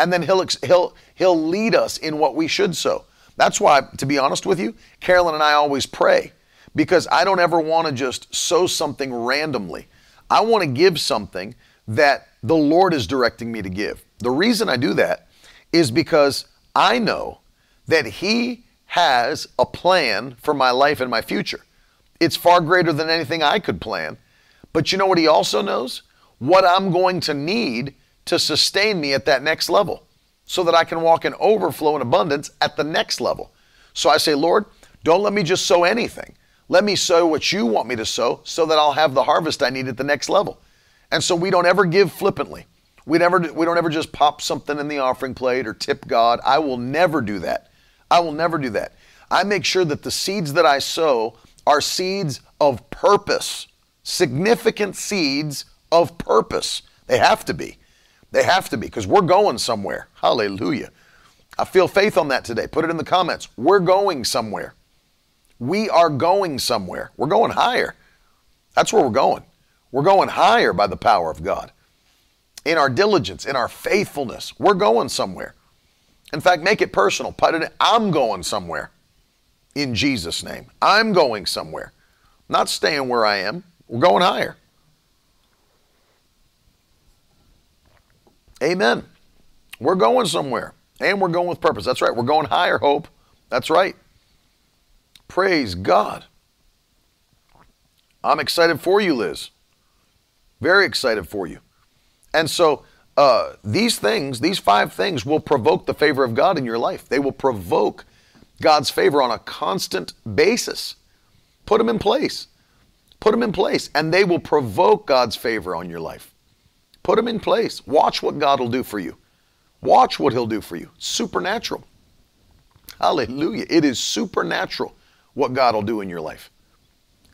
and then He'll He'll He'll lead us in what we should sow. That's why, to be honest with you, Carolyn and I always pray because I don't ever want to just sow something randomly. I want to give something that the Lord is directing me to give. The reason I do that is because I know that He has a plan for my life and my future. It's far greater than anything I could plan. But you know what He also knows? What I'm going to need to sustain me at that next level so that I can walk in overflow and abundance at the next level. So I say, Lord, don't let me just sow anything. Let me sow what you want me to sow so that I'll have the harvest I need at the next level. And so we don't ever give flippantly. We never we don't ever just pop something in the offering plate or tip God. I will never do that. I will never do that. I make sure that the seeds that I sow are seeds of purpose, significant seeds of purpose. They have to be. They have to be because we're going somewhere. Hallelujah. I feel faith on that today. Put it in the comments. We're going somewhere. We are going somewhere. We're going higher. That's where we're going. We're going higher by the power of God. In our diligence, in our faithfulness, we're going somewhere. In fact, make it personal. Put it I'm going somewhere. In Jesus' name. I'm going somewhere. not staying where I am. We're going higher. Amen. We're going somewhere. And we're going with purpose. That's right. We're going higher, hope. That's right. Praise God. I'm excited for you, Liz. Very excited for you. And so, uh, these things, these five things, will provoke the favor of God in your life. They will provoke God's favor on a constant basis. Put them in place. Put them in place, and they will provoke God's favor on your life. Put them in place. Watch what God will do for you. Watch what He'll do for you. Supernatural. Hallelujah. It is supernatural what God will do in your life.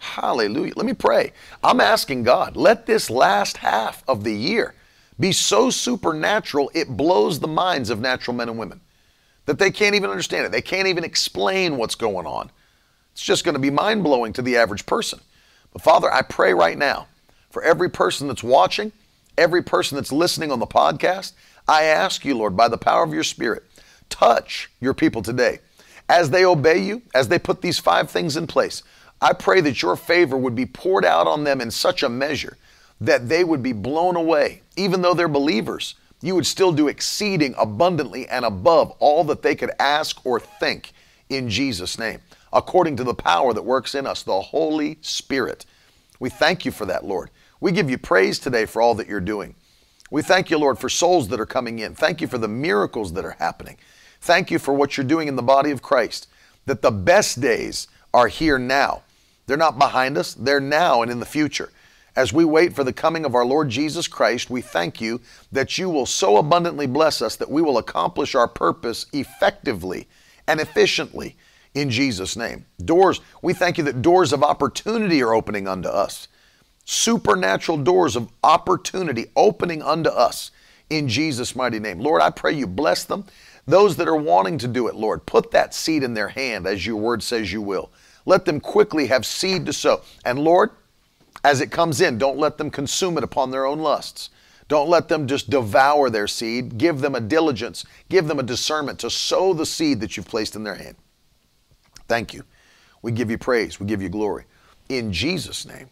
Hallelujah. Let me pray. I'm asking God, let this last half of the year be so supernatural it blows the minds of natural men and women that they can't even understand it. They can't even explain what's going on. It's just going to be mind blowing to the average person. But Father, I pray right now for every person that's watching, every person that's listening on the podcast, I ask you, Lord, by the power of your Spirit, touch your people today. As they obey you, as they put these five things in place, I pray that your favor would be poured out on them in such a measure that they would be blown away. Even though they're believers, you would still do exceeding abundantly and above all that they could ask or think in Jesus' name, according to the power that works in us, the Holy Spirit. We thank you for that, Lord. We give you praise today for all that you're doing. We thank you, Lord, for souls that are coming in. Thank you for the miracles that are happening. Thank you for what you're doing in the body of Christ, that the best days are here now they're not behind us, they're now and in the future. As we wait for the coming of our Lord Jesus Christ, we thank you that you will so abundantly bless us that we will accomplish our purpose effectively and efficiently in Jesus' name. Doors, we thank you that doors of opportunity are opening unto us. Supernatural doors of opportunity opening unto us in Jesus' mighty name. Lord, I pray you bless them. Those that are wanting to do it, Lord, put that seed in their hand as your word says you will. Let them quickly have seed to sow. And Lord, as it comes in, don't let them consume it upon their own lusts. Don't let them just devour their seed. Give them a diligence, give them a discernment to sow the seed that you've placed in their hand. Thank you. We give you praise, we give you glory. In Jesus' name,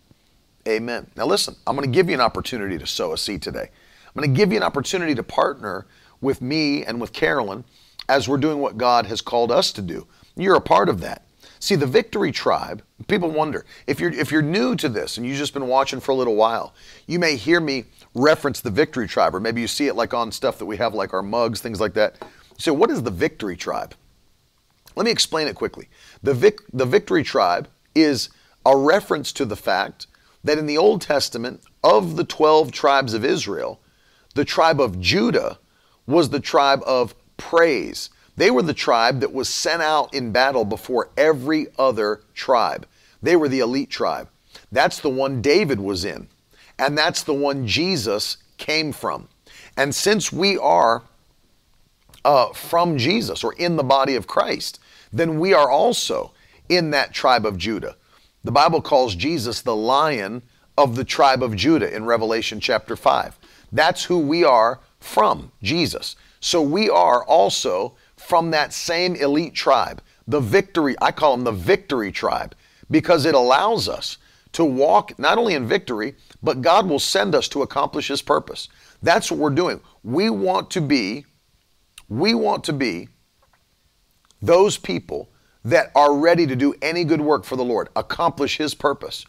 amen. Now, listen, I'm going to give you an opportunity to sow a seed today. I'm going to give you an opportunity to partner with me and with Carolyn as we're doing what God has called us to do. You're a part of that. See, the Victory Tribe, people wonder, if you're if you're new to this and you've just been watching for a little while, you may hear me reference the Victory Tribe, or maybe you see it like on stuff that we have like our mugs, things like that. So what is the Victory Tribe? Let me explain it quickly. The, Vic, the Victory Tribe is a reference to the fact that in the Old Testament, of the 12 tribes of Israel, the tribe of Judah was the tribe of praise. They were the tribe that was sent out in battle before every other tribe. They were the elite tribe. That's the one David was in. And that's the one Jesus came from. And since we are uh, from Jesus or in the body of Christ, then we are also in that tribe of Judah. The Bible calls Jesus the lion of the tribe of Judah in Revelation chapter 5. That's who we are from, Jesus. So we are also from that same elite tribe, the victory, I call them the victory tribe, because it allows us to walk not only in victory, but God will send us to accomplish His purpose. That's what we're doing. We want to be, we want to be those people that are ready to do any good work for the Lord, accomplish His purpose.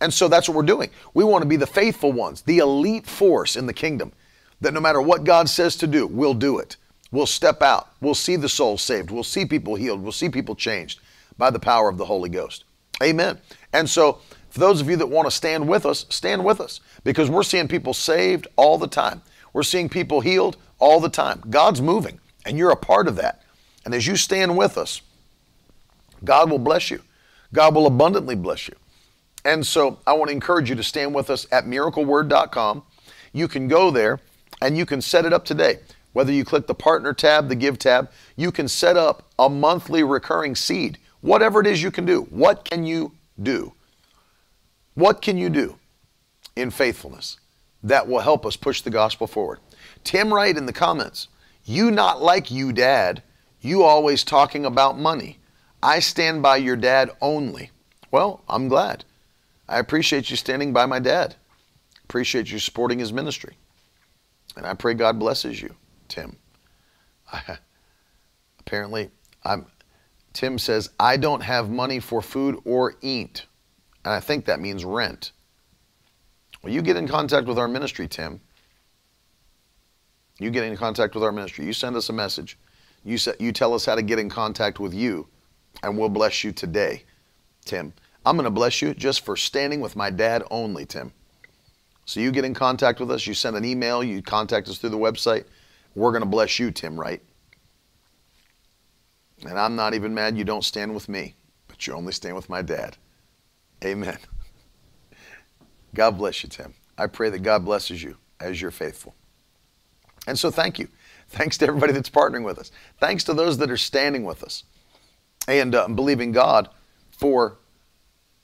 And so that's what we're doing. We want to be the faithful ones, the elite force in the kingdom, that no matter what God says to do, we'll do it. We'll step out. We'll see the soul saved. We'll see people healed. We'll see people changed by the power of the Holy Ghost. Amen. And so, for those of you that want to stand with us, stand with us because we're seeing people saved all the time. We're seeing people healed all the time. God's moving, and you're a part of that. And as you stand with us, God will bless you. God will abundantly bless you. And so I want to encourage you to stand with us at miracleword.com. You can go there and you can set it up today. Whether you click the partner tab, the give tab, you can set up a monthly recurring seed. Whatever it is you can do. What can you do? What can you do in faithfulness that will help us push the gospel forward? Tim Wright in the comments, you not like you, Dad. You always talking about money. I stand by your dad only. Well, I'm glad. I appreciate you standing by my dad. Appreciate you supporting his ministry. And I pray God blesses you, Tim. Apparently, I'm, Tim says, I don't have money for food or eat. And I think that means rent. Well, you get in contact with our ministry, Tim. You get in contact with our ministry. You send us a message. You, you tell us how to get in contact with you, and we'll bless you today, Tim. I'm going to bless you just for standing with my dad only, Tim. So you get in contact with us, you send an email, you contact us through the website. We're going to bless you, Tim, right? And I'm not even mad you don't stand with me, but you only stand with my dad. Amen. God bless you, Tim. I pray that God blesses you as you're faithful. And so thank you. Thanks to everybody that's partnering with us. Thanks to those that are standing with us and uh, believing God for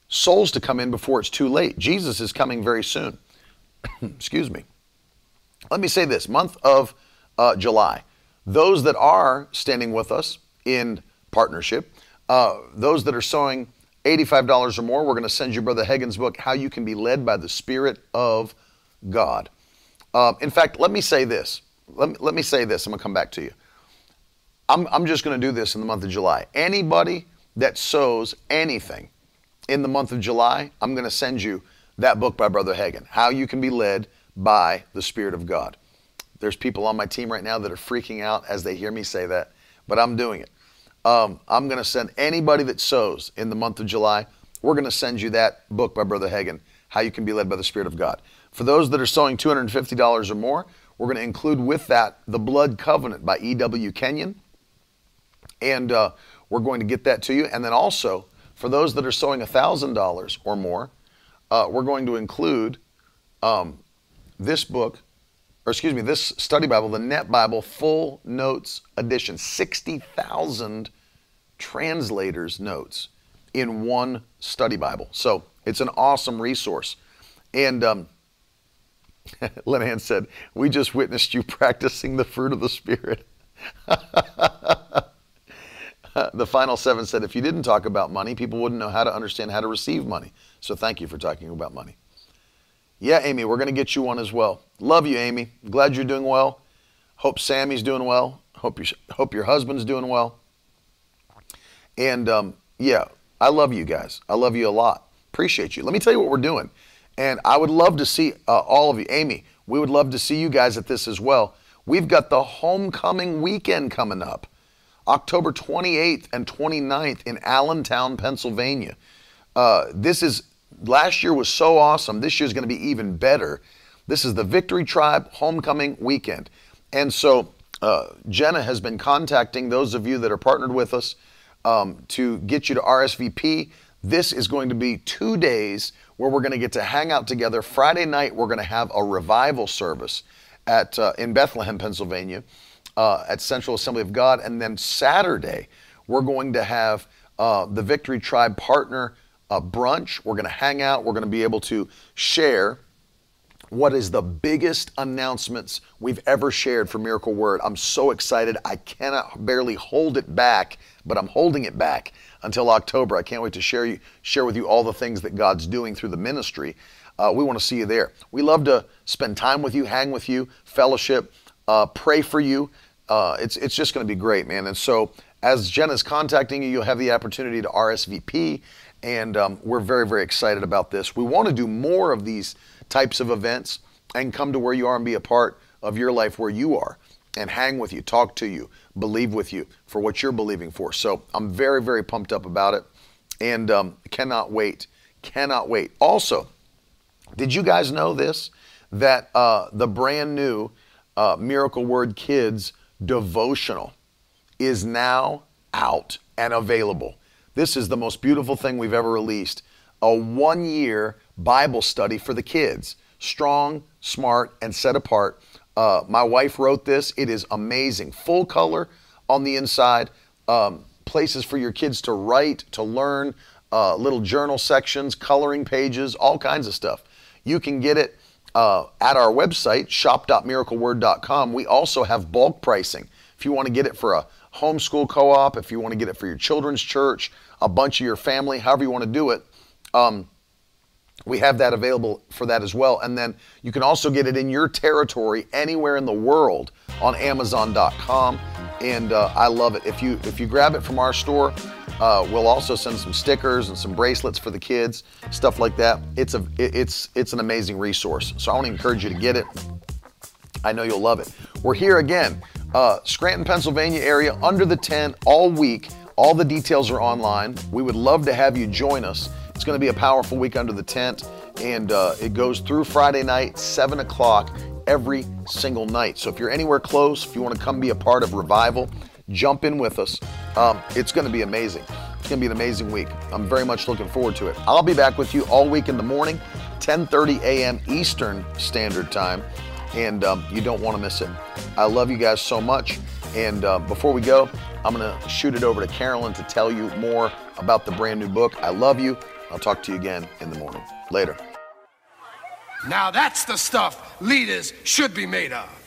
souls to come in before it's too late. Jesus is coming very soon. Excuse me. Let me say this month of uh, July, those that are standing with us in partnership, uh, those that are sowing $85 or more, we're going to send you Brother Hagin's book, How You Can Be Led by the Spirit of God. Uh, in fact, let me say this. Let me, let me say this. I'm going to come back to you. I'm, I'm just going to do this in the month of July. Anybody that sows anything in the month of July, I'm going to send you that book by Brother Hagin, How You Can Be Led by the Spirit of God. There's people on my team right now that are freaking out as they hear me say that, but I'm doing it. Um, I'm going to send anybody that sows in the month of July, we're going to send you that book by Brother Hagin, How You Can Be Led by the Spirit of God. For those that are sowing $250 or more, we're going to include with that the Blood Covenant by E.W. Kenyon. And uh, we're going to get that to you. And then also, for those that are sowing $1,000 or more, uh, we're going to include um, this book, or excuse me, this study Bible, the Net Bible Full Notes Edition, 60,000 translators' notes in one study Bible. So it's an awesome resource. And um, said, We just witnessed you practicing the fruit of the Spirit. the final seven said, If you didn't talk about money, people wouldn't know how to understand how to receive money. So thank you for talking about money. Yeah, Amy, we're going to get you one as well. Love you, Amy. Glad you're doing well. Hope Sammy's doing well. Hope, you, hope your husband's doing well. And um, yeah, I love you guys. I love you a lot. Appreciate you. Let me tell you what we're doing. And I would love to see uh, all of you. Amy, we would love to see you guys at this as well. We've got the homecoming weekend coming up, October 28th and 29th in Allentown, Pennsylvania. Uh, this is, last year was so awesome. This year is going to be even better. This is the Victory Tribe homecoming weekend. And so uh, Jenna has been contacting those of you that are partnered with us um, to get you to RSVP. This is going to be two days where we're going to get to hang out together. Friday night, we're going to have a revival service at uh, in Bethlehem, Pennsylvania, uh, at Central Assembly of God, and then Saturday, we're going to have uh, the Victory Tribe partner uh, brunch. We're going to hang out. We're going to be able to share what is the biggest announcements we've ever shared for Miracle Word. I'm so excited. I cannot barely hold it back, but I'm holding it back until October. I can't wait to share you share with you all the things that God's doing through the ministry. Uh, we want to see you there. We love to spend time with you, hang with you, fellowship, uh, pray for you. Uh, it's it's just going to be great, man. And so as Jen is contacting you, you'll have the opportunity to RSVP, and um, we're very very excited about this. We want to do more of these types of events and come to where you are and be a part of your life where you are and hang with you, talk to you, believe with you for what you're believing for. So I'm very, very pumped up about it and um, cannot wait. Cannot wait. Also, did you guys know this? That uh, the brand new uh, Miracle Word Kids devotional is now out and available. This is the most beautiful thing we've ever released. A one year Bible study for the kids. Strong, smart, and set apart. Uh, my wife wrote this. It is amazing. Full color on the inside. Um, places for your kids to write, to learn, uh, little journal sections, coloring pages, all kinds of stuff. You can get it uh, at our website, shop.miracleword.com. We also have bulk pricing. If you want to get it for a homeschool co op, if you want to get it for your children's church, a bunch of your family, however you want to do it, um, we have that available for that as well. And then you can also get it in your territory anywhere in the world on Amazon.com. And uh, I love it. If you if you grab it from our store, uh, we'll also send some stickers and some bracelets for the kids, stuff like that. It's a it's it's an amazing resource. So I want to encourage you to get it. I know you'll love it. We're here again, uh, Scranton, Pennsylvania area, under the tent all week. All the details are online. We would love to have you join us. It's going to be a powerful week under the tent, and uh, it goes through Friday night, 7 o'clock every single night. So if you're anywhere close, if you want to come be a part of revival, jump in with us. Um, it's going to be amazing. It's going to be an amazing week. I'm very much looking forward to it. I'll be back with you all week in the morning, 10:30 a.m. Eastern Standard Time, and um, you don't want to miss it. I love you guys so much. And uh, before we go, I'm to shoot it over to Carolyn to tell you more about the brand new book. I love you. I'll talk to you again in the morning. Later. Now that's the stuff leaders should be made of.